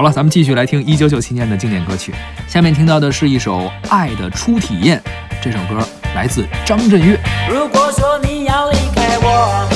好了咱们继续来听一九九七年的经典歌曲。下面听到的是一首爱的初体验这首歌来自张震岳。如果说你要离开我